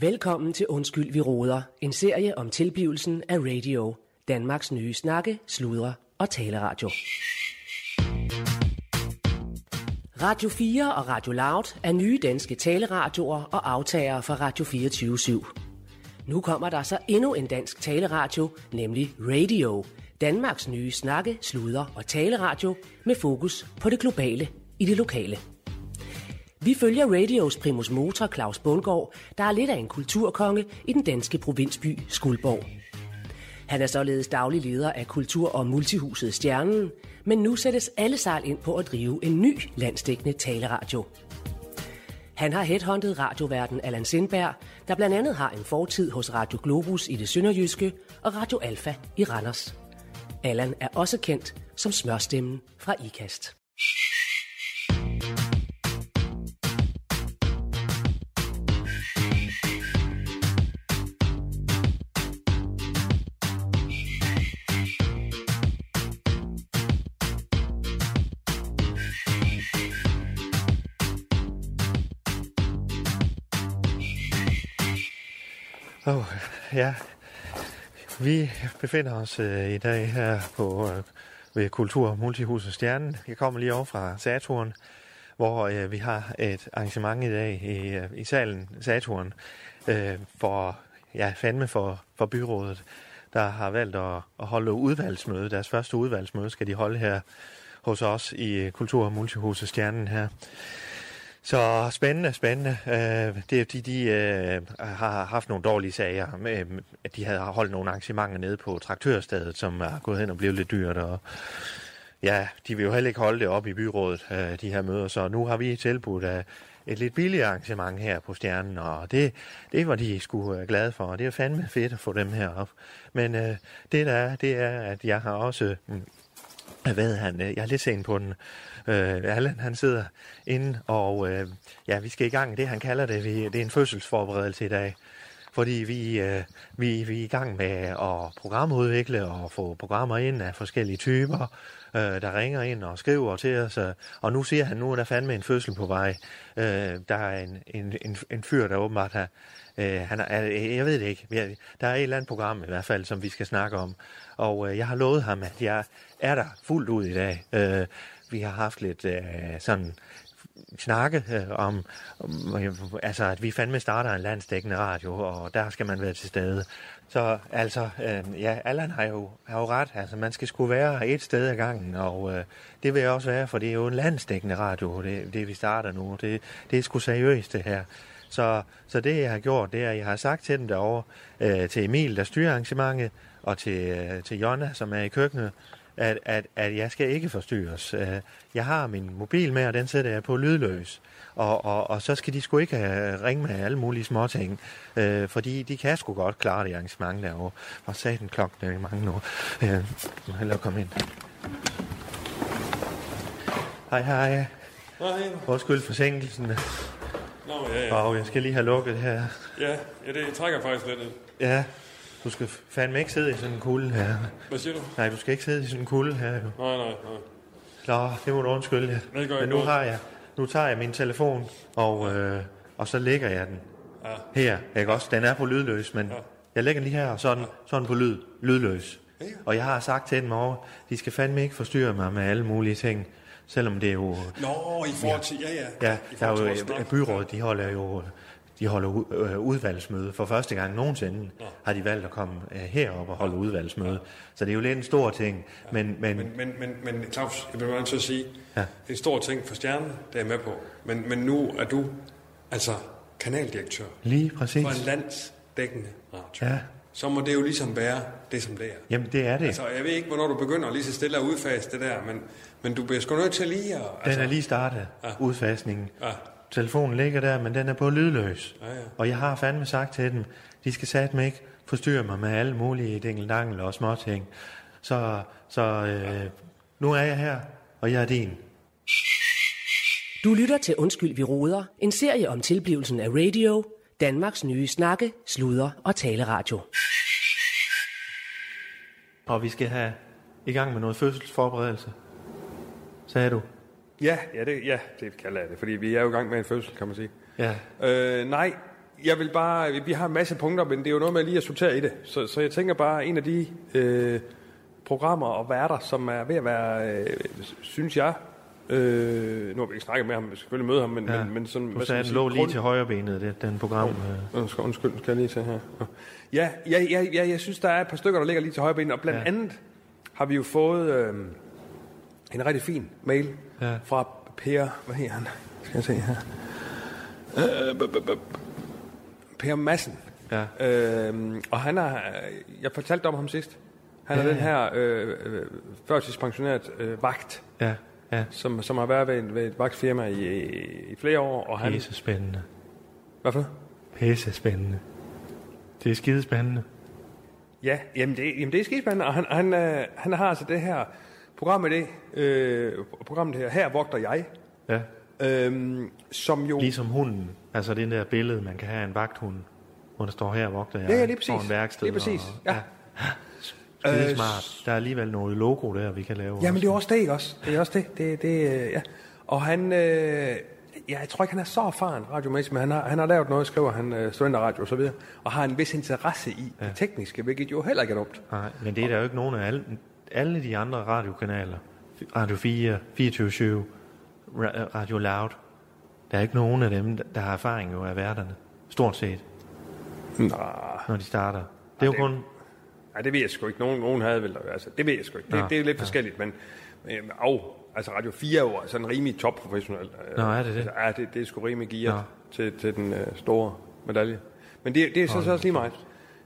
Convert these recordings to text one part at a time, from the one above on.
Velkommen til Undskyld, vi råder. En serie om tilblivelsen af radio. Danmarks nye snakke, sludre og taleradio. Radio 4 og Radio Loud er nye danske taleradioer og aftagere fra Radio 24 /7. Nu kommer der så endnu en dansk taleradio, nemlig Radio. Danmarks nye snakke, sludre og taleradio med fokus på det globale i det lokale. Vi følger radios primus motor Claus Bundgaard, der er lidt af en kulturkonge i den danske provinsby Skuldborg. Han er således daglig leder af Kultur- og Multihuset Stjernen, men nu sættes alle sejl ind på at drive en ny landsdækkende taleradio. Han har headhunted radioverden Allan Sindberg, der blandt andet har en fortid hos Radio Globus i det sønderjyske og Radio Alfa i Randers. Allan er også kendt som smørstemmen fra IKAST. Ja, vi befinder os øh, i dag her på øh, ved Kultur Multihuset Stjernen. Jeg kommer lige over fra Saturn, hvor øh, vi har et arrangement i dag i, øh, i salen Saturn øh, for ja, fandme for, for byrådet, der har valgt at, at holde udvalgsmøde. Deres første udvalgsmøde skal de holde her hos os i Kultur Multihuset Stjernen her. Så spændende, spændende. Øh, det er fordi, de øh, har haft nogle dårlige sager. Med, at de havde holdt nogle arrangementer nede på traktørstedet, som er gået hen og blevet lidt dyrt. Og, ja, de vil jo heller ikke holde det op i byrådet, øh, de her møder. Så nu har vi tilbudt øh, et lidt billigere arrangement her på Stjernen, og det, det var de sgu øh, glade for, og det er fandme fedt at få dem her op. Men øh, det der er, det er, at jeg har også... Mm, hvad han, øh, jeg er lidt sen på den. Øh, Allan, han sidder inde, og øh, ja, vi skal i gang. Det han kalder det, vi, det er en fødselsforberedelse i dag. Fordi vi, øh, vi, vi er i gang med at programudvikle og få programmer ind af forskellige typer, øh, der ringer ind og skriver til os. Øh, og nu siger han, nu er der fandme en fødsel på vej. Øh, der er en, en, en, en fyr, der åbenbart har... Øh, han er, øh, jeg ved det ikke. Der er et eller andet program i hvert fald, som vi skal snakke om. Og øh, jeg har lovet ham, at jeg er der fuldt ud i dag. Øh, vi har haft lidt øh, sådan snakke øh, om, om, øh, altså at vi fandme starter en landsdækkende radio, og der skal man være til stede. Så altså, øh, ja, Allan har jo, har jo ret. Altså, man skal skulle være et sted ad gangen, og øh, det vil jeg også være, for det er jo en landsdækkende radio, det, det vi starter nu. Det, det er sgu seriøst, det her. Så, så det, jeg har gjort, det er, at jeg har sagt til dem derovre, øh, til Emil, der styrer arrangementet, og til, øh, til Jonna, som er i køkkenet, at, at, at jeg skal ikke forstyrres. Øh, jeg har min mobil med, og den sætter jeg på lydløs. Og, og, og så skal de sgu ikke ringe med alle mulige småting, øh, fordi de kan sgu godt klare det arrangement derovre. Og sagde den klokken er mange nu. Øh, må komme ind. Hej, hej. Hej. Undskyld forsinkelsen. Nå, ja, ja. Og jeg skal lige have lukket her. Ja, ja det trækker faktisk lidt. Ja, du skal fandme ikke sidde i sådan en kulde her. Hvad siger du? Nej, du skal ikke sidde i sådan en kulde her. Jo. Nej, nej, nej. Nå, det må du undskylde. Det gør Men nu ikke har jeg, nu tager jeg min telefon, og, øh, og så lægger jeg den Ja. her. Ikke også? Den er på lydløs, men Ja. jeg lægger den lige her, og så den, så er den på lyd, lydløs. Ja. Og jeg har sagt til dem over, de skal fandme ikke forstyrre mig med alle mulige ting, selvom det er jo... Nå, i forhold til... Ja, ja. Ja, I der er jo byrådet, de holder jo de holder øh, udvalgsmøde. For første gang nogensinde har de valgt at komme øh, herop og holde udvalgsmøde. Så det er jo lidt en stor ting. Men, men, Men, men, men, men Claus, jeg nødt til at sige, Ja. ja. det er en stor ting for stjernen, det er jeg med på. Men, men nu er du altså kanaldirektør lige for præcis. en landsdækkende radio. Ja, Så må det jo ligesom være det, som det er. jamen det er det. Altså, jeg ved ikke, hvornår du begynder lige så stille at udfase det der, men, men du bliver sgu nødt til lige at... Altså, Den er lige startet, Ja. udfasningen. Ja, Telefonen ligger der, men den er på lydløs. Ja, ja. Og jeg har fandme sagt til dem, de skal satme ikke forstyrre mig med alle mulige dingeldangel og småting. Så, så øh, nu er jeg her, og jeg er din. Du lytter til Undskyld, vi råder. En serie om tilblivelsen af radio. Danmarks nye snakke, sludre og taleradio. Og vi skal have i gang med noget fødselsforberedelse. Sagde du? Ja, ja, det, ja, det kalder jeg det, fordi vi er jo i gang med en fødsel, kan man sige. Ja. Øh, nej, jeg vil bare, vi har en masse punkter, men det er jo noget med lige at sortere i det. Så, så jeg tænker bare, en af de øh, programmer og værter, som er ved at være, øh, synes jeg, øh, nu har vi ikke snakket med ham, vi skal selvfølgelig møde ham, men, Ja. men, men sådan... Du sagde, den lå lige grund- til højre benet, det, den program. øh. Undskyld, skal jeg lige se her. Ja, ja, ja, ja, jeg synes, der er et par stykker, der ligger lige til højre ben, og blandt ja. andet har vi jo fået øh, en rigtig fin mail Ja. fra Per, hvad hedder han? Skal jeg se her? Øh, Per Madsen. Ja. Øh, og han er, jeg fortalte om ham sidst. Han er Ja, den her øh, øh, førtidspensioneret øh, vagt, Ja, ja. som, som har været ved et, ved et vagtfirma i, i flere år. Og han, Pisse spændende. hvad for? Pisse spændende. Det er skide spændende. Ja, jamen det, jamen det er skidespændende, og han, han, øh, han har altså det her program med det, øh, programmet her, her vogter jeg, Ja. øh, som jo... Ligesom hunden. Altså det der billede, man kan have af en vagthund, hvor der står her, vogter jeg. Ja, ja, lige præcis. En værksted. Lige præcis, Og, ja. Skide Øh, smart. Der er alligevel noget logo der, vi kan lave. Jamen det er også det, ikke også? Det er også det, det, det øh, ja. Og han, øh, ja, jeg tror ikke, han er så erfaren radiomæssigt, men han har, han har lavet noget, skriver han, øh, studenterradio og så videre, og har en vis interesse i ja. det tekniske, hvilket jo heller ikke er dumt. Nej, men det er der jo ikke nogen af alle, alle de andre radiokanaler. Radio 4, 24 Ra- Radio Loud. Der er ikke nogen af dem, der har erfaring jo af værterne. Stort set, Nå, når de starter. Det er jo kun... nej, det ved jeg sgu ikke. Nogen, nogen havde vel, altså, det ved jeg sgu ikke. Det, Nå, det er lidt forskelligt, men, men og, altså Radio 4 er jo sådan rimelig topprofessionel. Øh, Nå, er det det? Altså, ja, det, det er sgu rimelig gearet Nå. til, til den øh, store medalje. Men det, det er så, så også lige meget.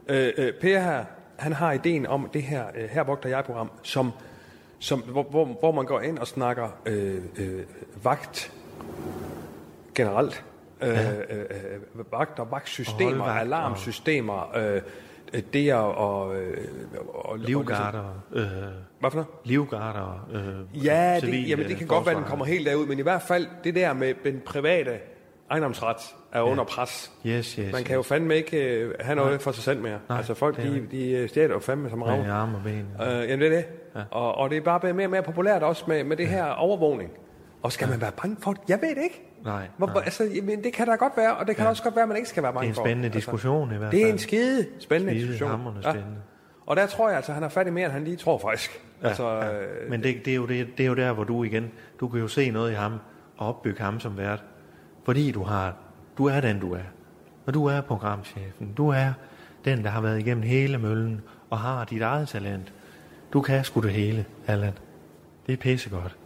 Øh, øh, per her, han har ideen om det her, øh, her vogter jeg-program, som, som, hvor, hvor, hvor man går ind og snakker øh, øh, vagt generelt. Øh, øh, øh, vagt og vagtsystemer, og- alarmsystemer, øh, øh, det at... Og, og, og, Livgarder, øh, Hvad for noget? livgarder, øh, Ja, civile det, jamen, det kan godt være, den forsvar. kommer helt derud, men i hvert fald det der med den private ejendomsret er ja. under pres. Yes, yes. Man kan jo fandme ikke uh, have noget for sig selv mere. Nej, altså folk, de, de øh, stjæler jo fandme som rav. arme og ben. Uh, jamen det er det. Ja. Og, og det er bare blevet mere og mere populært også med, med det her overvågning. Og skal man være bange for det? Jeg ved det ikke. Nej, Hvor, nej. Altså, jamen, det kan da godt være, og det kan ja. også godt være, at man ikke skal være Det er bange en for. spændende Altså, diskussion i hvert fald. det er en skide spændende Skide diskussion. spændende. Og der tror jeg altså, han har fat i mere, end han lige tror faktisk. Ja, altså, ja. øh, Men det, det, er jo det, det er jo der, hvor du igen, du kan jo se noget i ham, og opbygge ham som vært. Fordi du har, du er den, du er. Og du er programchefen. Du er den, der har været igennem hele møllen, og har dit eget talent. Du kan sgu det hele, Allan. Det er pissegodt.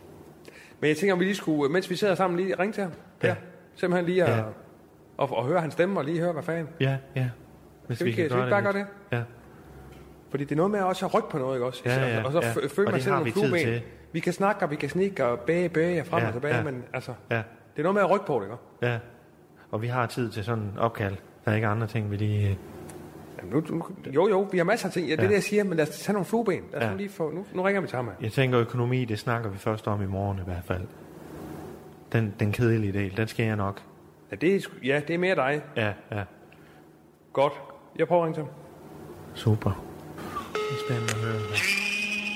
Men jeg tænker, om vi lige skulle, mens vi sidder sammen, lige ringe til ham. Ja. Ja. Simpelthen lige at, Ja. og, og høre hans stemme, og lige høre, hvad fanden. Ja, ja. Hvis Skal vi ikke- skal vi ikke bare gøre lidt. Ja. Fordi det er noget med også at rykke på noget, ikke også? Ja, ja, og så ja. føle Og det selv nogle vi flueben. Vi kan snakke, og vi kan snikke, og bæge, bæge frem Ja, og tilbage, ja. men altså, ja, det er noget med at rykke på det, ikke? ja. Og vi har tid til sådan en opkald. Der er ikke andre ting, vi lige... Jamen, nu, nu, jo, jo, vi har masser af ting. Ja, det er Ja. det, jeg siger, men lad os tage nogle flueben. Lad os Ja. lige få, nu, nu ringer vi til ham her. Jeg tænker, økonomi, det snakker vi først om i morgen i hvert fald. Den, den kedelige del, den skal jeg nok. Ja, det er, ja, det er mere dig. Ja, ja. Godt. Jeg prøver at ringe til ham. Super. Det er spændende at høre, hvad,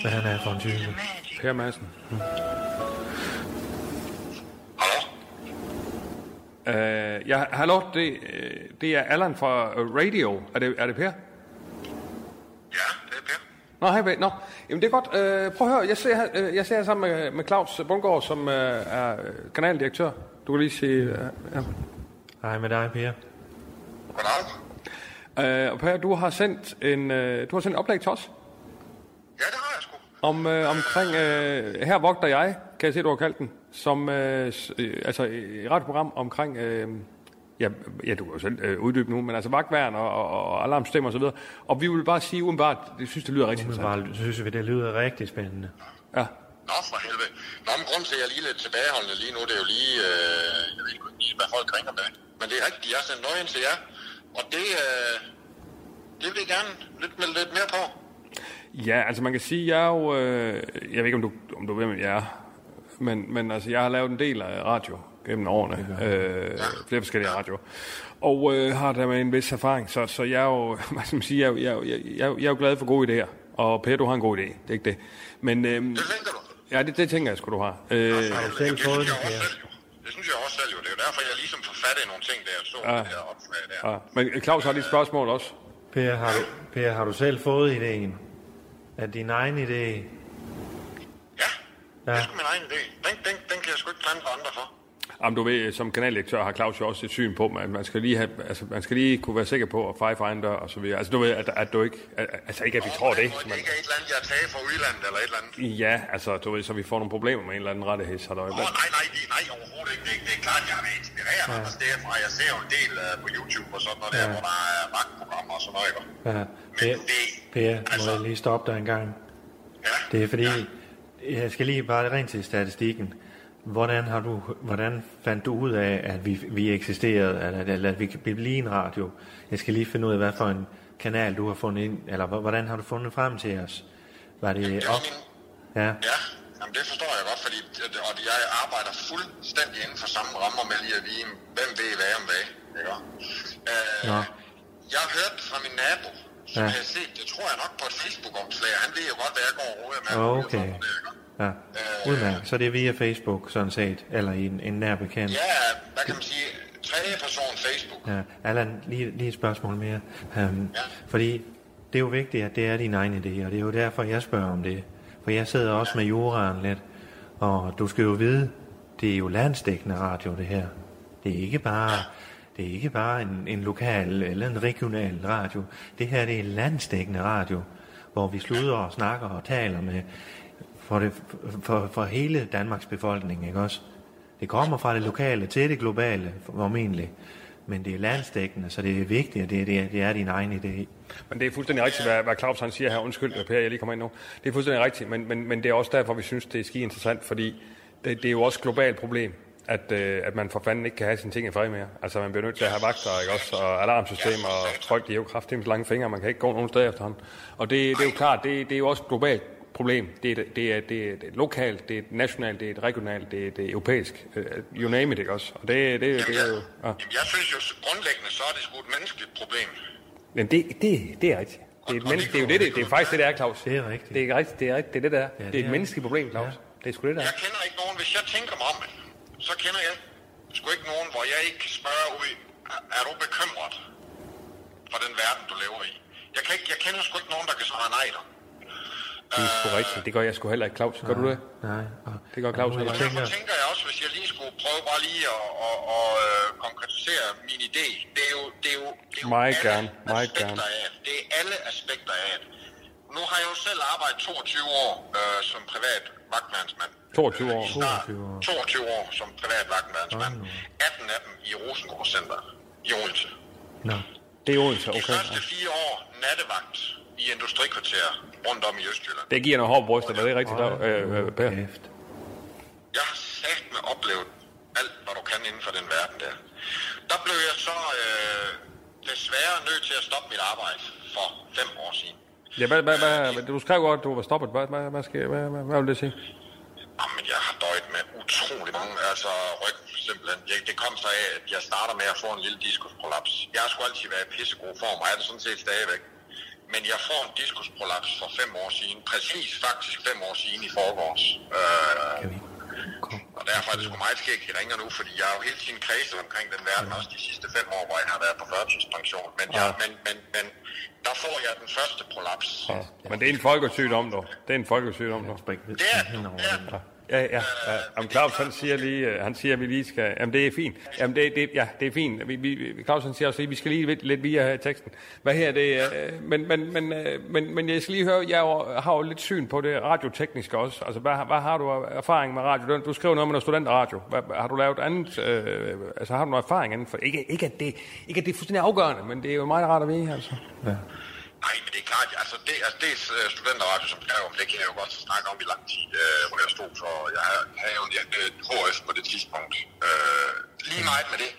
hvad han er for en type. Per Madsen. Uh, ja, hallo, det, øh, det er Allan fra øh, Radio. Er det, er det Per? Ja, det er Per. Nå, hej, Per. Nå, jamen det er godt. Uh, prøv at høre, jeg ser, her- øh, jeg ser her sammen med, med Claus Bundgaard, som uh, er kanaldirektør. Du kan lige sige... Uh, ja. Hej med dig, Per. Goddag. uh, og Per, du har sendt en, uh, du har sendt en oplæg til os Ja, det har jeg sgu. om, uh, omkring... Uh, her vogter jeg, kan jeg se, du har kaldt den, som s- uh, altså et radioprogram omkring... Uh, Ja, ja, du kan jo selv øh, uddybe nu, men altså vagtværn og, og, og alarmstemmer og så videre. Og vi vil bare sige udenbart, det synes, det lyder rigtig interessant. bare synes vi, det lyder rigtig spændende. Ja. Nå, for helvede. Nå, men grunden til, at jeg er lige lidt tilbageholdende lige nu, det er jo lige... Øh, jeg ved ikke lige, hvad folk ringer med. Men det er rigtigt, jeg har sendt noget ind til jer. Og det, øh, det vil jeg gerne lidt, med lidt mere på. Ja, altså man kan sige, jeg er jo... Øh, jeg ved ikke, om du, om du ved, hvem jeg er. Men, men altså, jeg har lavet en del af radio gennem årene. Øh, flere forskellige radio. Og øh, har der med en vis erfaring. Så, så jeg er jo, hvad skal man sige, jeg, er jo- jeg, er jeg, jeg, er jeg er jo glad for gode idéer. Og Per, du har en god idé. Det er ikke det. Men øh, Det tænker du? ja, det, det tænker jeg sgu, du har. Øh, For helvede. selv Jamen, det fået det, jeg selv, jo. Det synes jeg også selv jo. Det er jo derfor, jeg lige ligesom i nogle ting der, så ja. det der opslag der. Ja. Men Claus har lige et spørgsmål også. Per, har du, per, har du selv fået ideen? Er det din egen idé? Ja, ja. det er sgu min egen idé. Den, den, den kan jeg sgu ikke klandre andre for. Jamen, du ved, som kanaldirektør har Claus jo også et syn på, at man skal lige, have, altså, man skal lige kunne være sikker på at for dør og så videre. Altså, du ved, at, at du ikke, at, altså ikke, at vi Nå, tror det. Men, Det ikke er et eller andet, jeg har taget fra udlandet eller et eller andet. ja, altså, du ved, så vi får nogle problemer med en eller anden rettigheds. Åh, oh, nej, nej, det, nej, overhovedet ikke. Det, det er klart, jeg været inspireret ja. andre steder fra. Jeg ser jo en del uh, på YouTube og sådan noget ja. der, hvor der er magtprogrammer og sådan noget. ikke? Ja. Men det, per må altså- jeg lige stoppe dig en gang? ja, Det er fordi, jeg skal lige bare rent til statistikken. Hvordan, har du, hvordan fandt du ud af, at vi, vi eksisterede, eller, eller at vi kan blive en radio? Jeg skal lige finde ud af, hvad for en kanal du har fundet ind, eller hvordan har du fundet frem til os? Var det det op? Ja, Ja, jamen det forstår jeg godt, fordi og jeg arbejder fuldstændig inden for samme rammer med lige at vide, hvem ved hvad om hvad. Ikke? Øh, Nå. jeg har hørt fra min nabo, som Ja. ja. jeg har set, det tror jeg nok på et Facebook-opslag. Han ved jo godt, hvad jeg går og med. Okay. ja. Udmærket. Så det er via Facebook, sådan set, eller i en, en nær bekendt. Ja, hvad kan man sige? Tredje person Facebook. Ja, Allan, lige, lige et spørgsmål mere. Um, Ja. Fordi det er jo vigtigt, at det er din egen idé, og det er jo derfor, jeg spørger om det. For jeg sidder også med juraen lidt, og du skal jo vide, det er jo landstækkende radio, det her. Det er ikke bare, det er ikke bare en, en lokal eller en regional radio. Det her, det er landstækkende radio, hvor vi sluder og snakker og taler med for, det, for, for hele Danmarks befolkning, ikke også? Det kommer fra det lokale til det globale, formentlig. Men det er landstækkende, så det er vigtigt, at det, det, er, det er din egen idé. Men det er fuldstændig rigtigt, hvad, hvad Claus han siger her. Undskyld, Per, jeg lige kommer ind nu. Det er fuldstændig rigtigt, men, men, men det er også derfor, vi synes, det er ski interessant, fordi det, det er jo også et globalt problem, at, øh, at man for fanden ikke kan have sine ting i fred mere. Altså, man bliver nødt til at have vagter, ikke også? Og alarmsystemer, og folk, de er jo kraftigt lange fingre, man kan ikke gå nogen steder efterhånden. Og det, det er jo klart, det, det er jo også et globalt problem. Det er, det er, det er, det er lokalt, det er nationalt, det er et regionalt, det er, det er europæisk. Øh, You name it, ikke også? Og det, det, det, det er jo... Ja. Jamen, jeg synes jo grundlæggende, så er det sgu et menneskeligt problem. Men det, det, det er rigtigt. Det er, et menneske, det er jo det, det, det er faktisk det, det er, Claus. Det er rigtigt. Det er rigtigt, det er rigtigt, det er det, der er. Ja, det, det er et er menneskeligt problem, Claus. Det er sgu det, der er. Jeg kender ikke nogen, hvis jeg tænker mig om det, så kender jeg sgu ikke nogen, hvor jeg ikke kan spørge ud, er- du bekymret for den verden, du lever i? Jeg, kan ikke, jeg kender sgu ikke nogen, der kan svare nej der. Det er sgu rigtigt. Det gør jeg sgu heller ikke, Claus. Gør du det? Nej. Og, Det gør Claus heller jeg ikke. Derfor tænker, tænker jeg også, hvis jeg lige skulle prøve bare lige at, at, at, at konkretisere min idé, det er jo, det er jo, det er jo alle gerne, aspekter af det. Det er alle aspekter af det. Nu har jeg jo selv arbejdet 22 år øh, som privat vagtmandsmand. 22 år. I start, 22 år. 22 år som privat vagtmandsmand. Hold 18 af dem i Rosengård Center i Odense. Nå, Det er Odense, De okay. første fire år nattevagt i industrikvarter rundt om i Østjylland. Det giver noget hård bryster, er det rigtigt, der, øh, øh, Per? Jeg har sagt med oplevet alt, hvad du kan inden for den verden der. Der blev jeg så øh, desværre nødt til at stoppe mit arbejde for fem år siden. Ja, hvad, hvad, hvad, du skrev godt, at du var stoppet. Hvad, hvad, hvad, skal, hvad, hvad, hvad vil det sige? Jamen, jeg har døjet med utrolig mange, altså ryg simpelthen. Jeg, det kom så af, at jeg starter med at få en lille diskusprolaps. Jeg har sgu altid været i pissegod form, og er det sådan set stadigvæk. Men jeg får en diskusprolaps for fem år siden. Præcis faktisk fem år siden i forgårs. Øh, Kan vi kom. Og derfor er det sgu meget skægt, I ringer nu, fordi jeg er jo hele tiden kredset omkring den verden, også de sidste fem år, hvor jeg har været på førtidspension. Men, jeg, Ja. men, men, men der får jeg den første prolaps. Ja. Men det er en folkesygdom, dog. Det er en folkesygdom, dog. Det er det. Er. Ja, ja. ja. Jamen, Claus, han siger lige, øh, han siger, at vi lige skal... Jamen, det er fint. Jamen, det, det, ja, det er fint. Vi, vi, Claus, han siger også lige, at vi skal lige lidt, lidt via teksten. Hvad her det? Øh, men, men, men, øh, men, men jeg skal lige høre, jeg har jo lidt syn på det radiotekniske også. Altså, hvad, hvad har du erfaring med radio? Du- skrev skriver noget med noget studenterradio. Hvad, har du lavet andet? Øh, altså, har du noget erfaring inden for... Ikke, ikke, at det, ikke, at det er fuldstændig afgørende, men det er jo meget rart at vide, altså. Ja. Nej, men det er klart, altså det, altså det er studenterradio, som skrev om, det kan jeg jo godt snakke om i lang tid, øh, hvor jeg stod for, jeg havde, jo en øh, HF på det tidspunkt. Øh, lige meget med det.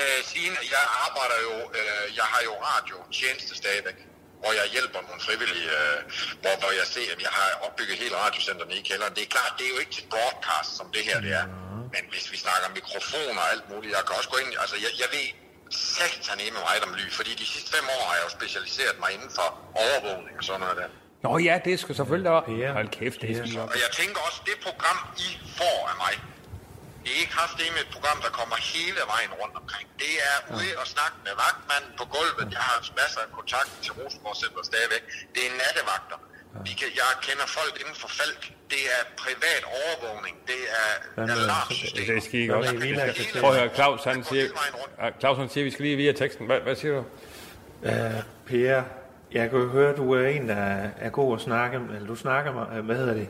Øh, siden, jeg arbejder jo, øh, jeg har jo radio tjeneste stadigvæk, hvor jeg hjælper nogle frivillige, øh, hvor, hvor jeg ser, at jeg har opbygget hele radiocenterne i kælderen. Det er klart, det er jo ikke til broadcast, som det her det er. Men hvis vi snakker mikrofoner og alt muligt, jeg kan også gå ind, altså jeg, jeg ved satan med meget om lyd, fordi de sidste fem år har jeg jo specialiseret mig inden for overvågning og sådan noget der. Nå ja, det skal selvfølgelig være. Per. Hold kæft, det er skidt. Og jeg tænker også, det program, I får af mig, Det er ikke haft det med et program, der kommer hele vejen rundt omkring. Det er ude og snakke med vagtmanden på gulvet. Jeg har masser af kontakt til Rosenborg Center stadigvæk. Det er nattevagter. Vi kan, jeg kender folk inden for Falk. Det er privat overvågning. Det er med- alarmsystem. Det med Villa Hotel? Prøv at høre, Claus han siger, Claus han siger, vi skal lige via teksten. Hvad, hvad siger du? Uh, per, jeg kan jo høre, du er en, der er, god at snakke, eller du snakker, med- hvad hedder det?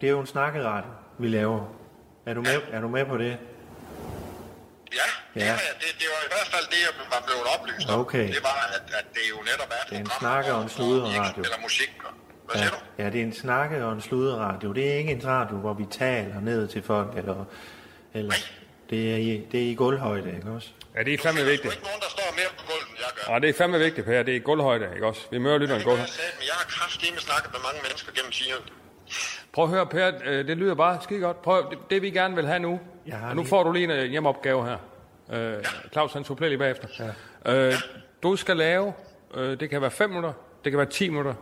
Det er jo en snakkeradio, vi laver. Er du med, er du med på det? Ja, det, Ja. ja. det, det var i hvert fald det, jeg var blevet oplyst om. Okay. Det var, at, at det jo netop er et Det er en program, snakke- og en hvor- hvor vi ikke sludderradio. spiller musik. og- Hvad Ja, siger du? ja, det er en snakke og en sludderradio. Det er ikke en radio, hvor vi taler ned til folk, eller, eller det, er i, det er i gulvhøjde, ikke også? Ja, det er Der fandme er sgu vigtigt. ikke nogen, der står mere på gulvet, end jeg gør. Ja, det er fandme vigtigt, Per. Det er gulvhøjde, ikke også? Vi møder lytteren Det gør gulvhøjde. jeg sagde, men jeg har kraftedeme snakket med mange mennesker gennem 10 år. Prøv at høre, Per, øh, det lyder bare skide godt. Prøv, det, det vi gerne vil have nu, Jeg har og nu lige- får du lige en øh, hjemmeopgave her. Øh, Claus, han supplerer lige bagefter. Ja. Øh, du skal lave, øh, det kan være 5 minutter, det kan være 10 minutter,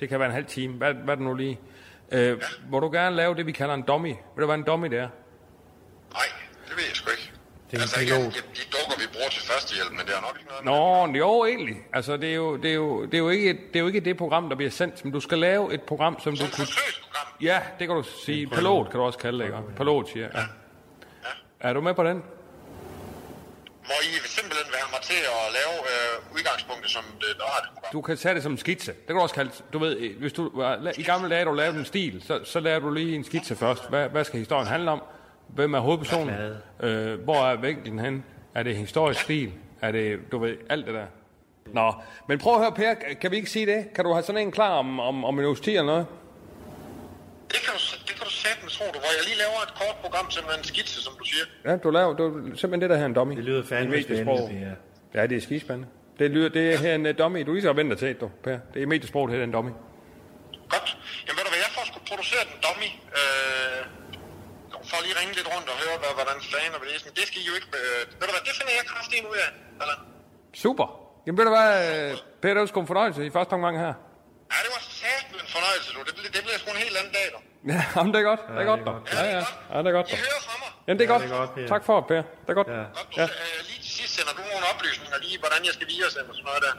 det kan være en halv time, hvad, hvad er det nu lige? Øh, Hvor du gerne lave det, vi kalder en dummy. Ved du, hvad en dummy det er? Nej, det ved jeg sgu ikke. Det er en altså, pilot. jeg, jeg, de dukker, vi bruger til førstehjælp, men det har nok ikke noget med Nå, jo, egentlig. Altså, det er jo, det er jo, det er jo, ikke, det er jo ikke det program, der bliver sendt, men du skal lave et program, som du Som et kunne... Ja, det kan du sige. Pilot kan du også kalde det, ikke? Pilot, siger jeg. Ja. Er du med på den? Hvor I simpelthen vil have mig til at lave øh, udgangspunktet som det radioprogram. Du kan tage det som en skitse. Det kan du også kalde Du ved, hvis du var- i gamle dage, du lavede en stil, så, så laver du lige en skitse først. Hvad, hvad skal historien handle om? Hvem er hovedpersonen? Øh, hvor er vinklen hen? Er det historisk stil? Er det, du ved, alt det der? Nå, men prøv at høre, Per, kan vi ikke sige det? Kan du have sådan en klar om, om, om en uges tid eller noget? Det kan du, det kan du satme tro, du, hvor jeg lige laver et kort program til en skitse, som du siger. Ja, du laver du, simpelthen det der her en dummy. Det lyder fandme spændende, Per. Ja, det er skispændende. Det, lyder, det er her en uh, dummy. Du er lige så venter til, du, Per. Det er mediesproget her, den dummy. Godt. Jamen ved du hvad, jeg får sgu produceret en dummy. Øh, for lige ringe lidt rundt og høre, hvad, hvordan fanden og hvad det er. sådan. Det skal I jo ikke... Øh, ved du hvad, det finder jeg kraftigt ud af. Eller? Super. Jamen ved du hvad, øh, Per, det var sgu en fornøjelse i første omgang her. Ja, det var satme en fornøjelse, du. Det, bliver- det bliver sgu en helt anden dag, du. Ja, jamen, det er godt. Det er godt, det er godt. Ja, ja. Ja, det er godt, I hører fra mig. Jamen, det er Ja, godt. det er godt, Per. Tak for det, Per. Det er godt. Ja. Godt, du. Ja. Øh, lige til sidst sender du nogle oplysninger lige, hvordan jeg skal videresende og sådan noget der.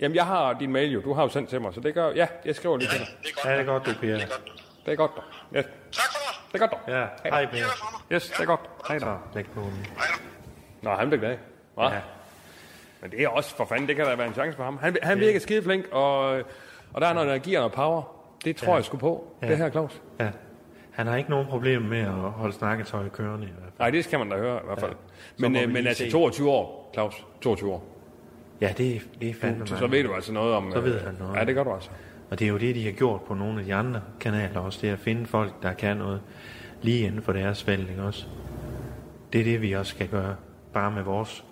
Jamen, jeg har din mail jo. Du har jo sendt til mig, så det gør... Ja, jeg skriver lige til dig. Det er godt. Ja, det er godt, du, Per. Det er godt. Det er godt, dog. Ja, Tak for mig. det er godt, dog. Ja, hej, fra mig. Yes, det er godt. Hej da. Så, læg på. Hej da. Nå, han bliver glad. Hva? Ja. Men det er også, for fanden, det kan da være en chance for ham. Han, han virker skide flink, og, og der er noget energi og noget power. Det tror ja. jeg sgu på, Ja. det her, Claus. Ja. Han har ikke nogen problem med at holde snakketøj kørende i hvert fald. Nej, det skal man da høre i hvert fald. Men, må vi øh, men altså se. 22 år, Claus. 22 år. Ja, det er, det er fandme Så, så ved du altså noget om... Så ved øh, han noget. Ja, det gør du altså. Og det er jo det, de har gjort på nogle af de andre kanaler også. Det er at finde folk, der kan noget lige inden for deres felt, ikke også? Det er det, vi også skal gøre. Bare med vores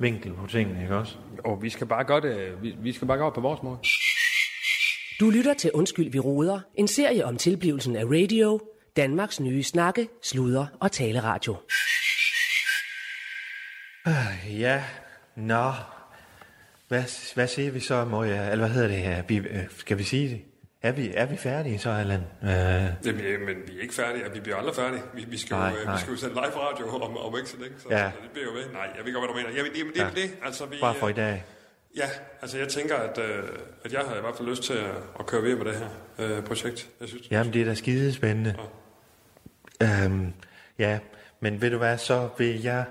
vinkel på tingene, ikke også? Og vi skal bare gøre det, vi, vi skal bare gøre det på vores måde. Du lytter til Undskyld, vi roder. En serie om tilblivelsen af radio. Danmarks nye snakke, sluder og taleradio. Ja, nå. Hvad, hvad siger vi så, må jeg, eller hvad hedder det her? Vi, øh, skal vi sige det? Er vi, er vi færdige så, Allan? Øh, Jamen, men vi er ikke færdige, vi bliver aldrig færdige. Vi, vi, skal, Nej, jo, øh, nej. vi skal jo sende live radio om, om ikke så længe, så, Ja. så det bliver jo ved. Nej, jeg ved godt, hvad du mener. Jamen, det, det, Ja. ja. det, altså vi... bare for i øh, dag. Ja, altså jeg tænker, at, øh, at jeg har i hvert fald lyst til at, at køre videre med det her øh, projekt. Jeg synes, Jamen, det er da skide spændende. Øhm, ja, men ved du hvad, så vil jeg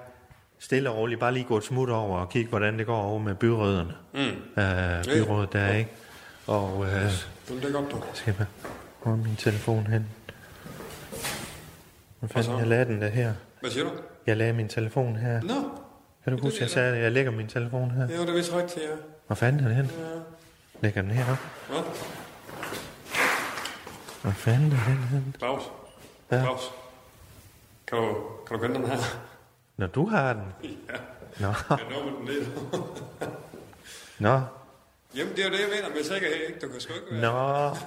stille og roligt bare lige gå et smut over og kigge, hvordan det går over med byråderne. Mm. Øh, byrådet der, ikke? Og øh, det er godt, du. skal jeg hvor min telefon hen? Hvor fanden, jeg lagde den der her. Hvad siger du? Jeg lagde min telefon her. Nå, Kan du huske, jeg sagde, at jeg lægger min telefon her? ja, det er vist rigtigt, ja. Hvor fanden er den hen? Lægger den her op? Hvad? Hvor fanden er den hen? Claus? Ja. Claus? Kan du, kan du kende den her? Når du har den? Ja, Nå, jeg når med den lidt. nå, Jamen, det er jo det, jeg mener med sikkerhed, ikke? Du kan sgu ikke være... Nå.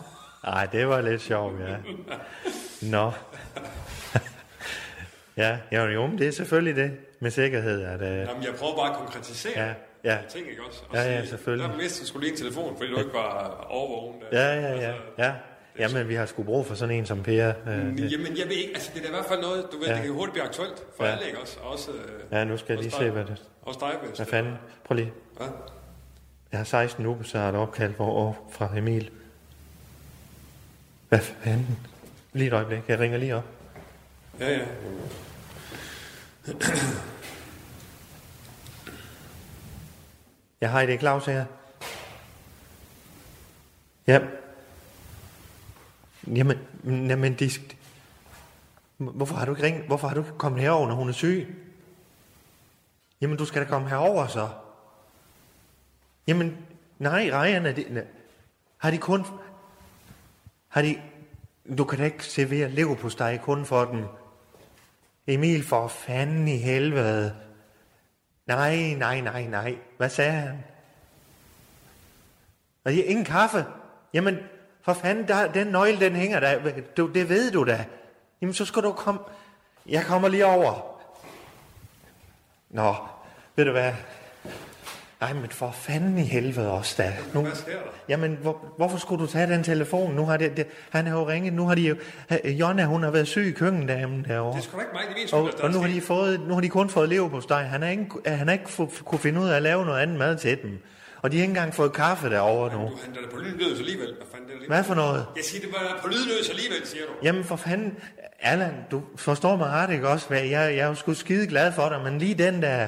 Ej, det var lidt sjovt, ja. Nå. ja, jo, jo, det er selvfølgelig det med sikkerhed, at... Øh, Jamen, jeg prøver bare at konkretisere Ja, ja. ting, ikke også? Og Ja, ja, selvfølgelig. Der mistede skulle lige en telefon, fordi du ikke var overvågen. Der. ja, ja, ja, Altså, ja. Jamen, vi har sgu brug for sådan en som Per. Øh, det. Jamen, jeg ved ikke, altså det er i hvert fald noget, du ved, Ja. det kan hurtigt blive aktuelt for Ja. alle, ikke også? Også, øh, Ja, nu skal jeg lige se, hvad det... Også dig, Hvad det- fanden? Prøv lige. Hvad? Jeg har 16 nu, så er et opkald hvor, fra Emil. Hvad fanden? Lige et øjeblik, jeg ringer lige op. Ja, ja. Jeg har det er Claus her. Ja. Jamen, jamen det, Hvorfor har du ikke ringet? Hvorfor har du ikke kommet herover, når hun er syg? Jamen, du skal da komme herover så. Jamen, nej, Ryan, er det, nej. har de kun... Har de... Du kan da ikke servere dig kun for dem. Emil, for fanden i helvede. Nej, nej, nej, nej. Hvad sagde han? Og det ingen kaffe. Jamen, for fanden, der, den nøgle, den hænger der. Du, det ved du da. Jamen, så skal du komme... Jeg kommer lige over. Nå, ved du hvad? Nej, men for fanden i helvede også da. Nu, Hvad sker der? Jamen, hvor, hvorfor skulle du tage den telefon? Nu har det, det, han har jo ringet. Nu har de jo... Jonna, hun har været syg i køkkendamen derovre. Det er da ikke mig, det Og, og nu har, de fået, nu har de kun fået lever på steg. Han har ikke, han har ikke få, kunne finde ud af at lave noget andet mad til dem. Og de har ikke engang fået kaffe derovre nu. Du handler da på lydløs alligevel. Hvad fanden det er Hvad for noget? Jeg siger, det var på lydløs alligevel, siger du. Jamen for fanden, Allan, du forstår mig ret, ikke også? Jeg, jeg er jo sgu skide glad for dig, men lige den der...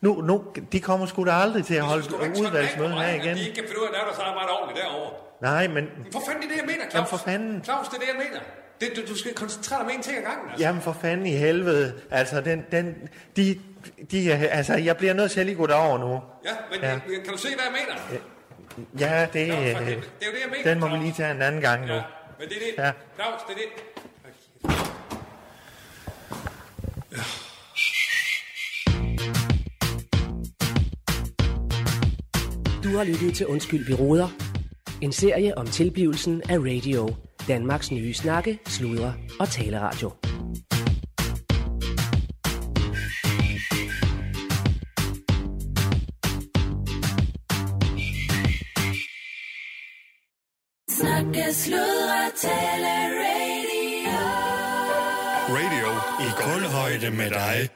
Nu, nu, de kommer sgu da aldrig til at holde Du skal ikke tage udvalgsmøde bag på her igen. De ikke kan finde ud af at lave deres arbejde ordentligt derovre. Nej, men... Men For fanden, det er det, jeg mener, Claus. Jamen, for fanden. Claus, det er det, jeg mener. Det, du, du skal koncentrere dig om en ting ad gangen, altså. Jamen for fanden i helvede. Altså, den, den, de, de, altså, jeg bliver nødt til at lige gå derover nu. Ja, men Ja. ja. kan du se, hvad jeg mener? Ja, det, Nå, helvede. det er jo det, jeg mener. den må vi Claus. lige tage en anden gang nu. Ja, men det er det. Ja. Claus, det er det. Du har lyttet til Undskyld, vi råder. En serie om tilblivelsen af radio. Danmarks nye snakke, sludre og taleradio. Snakke, sludre, tale, radio. Radio i kulhøjde med dig.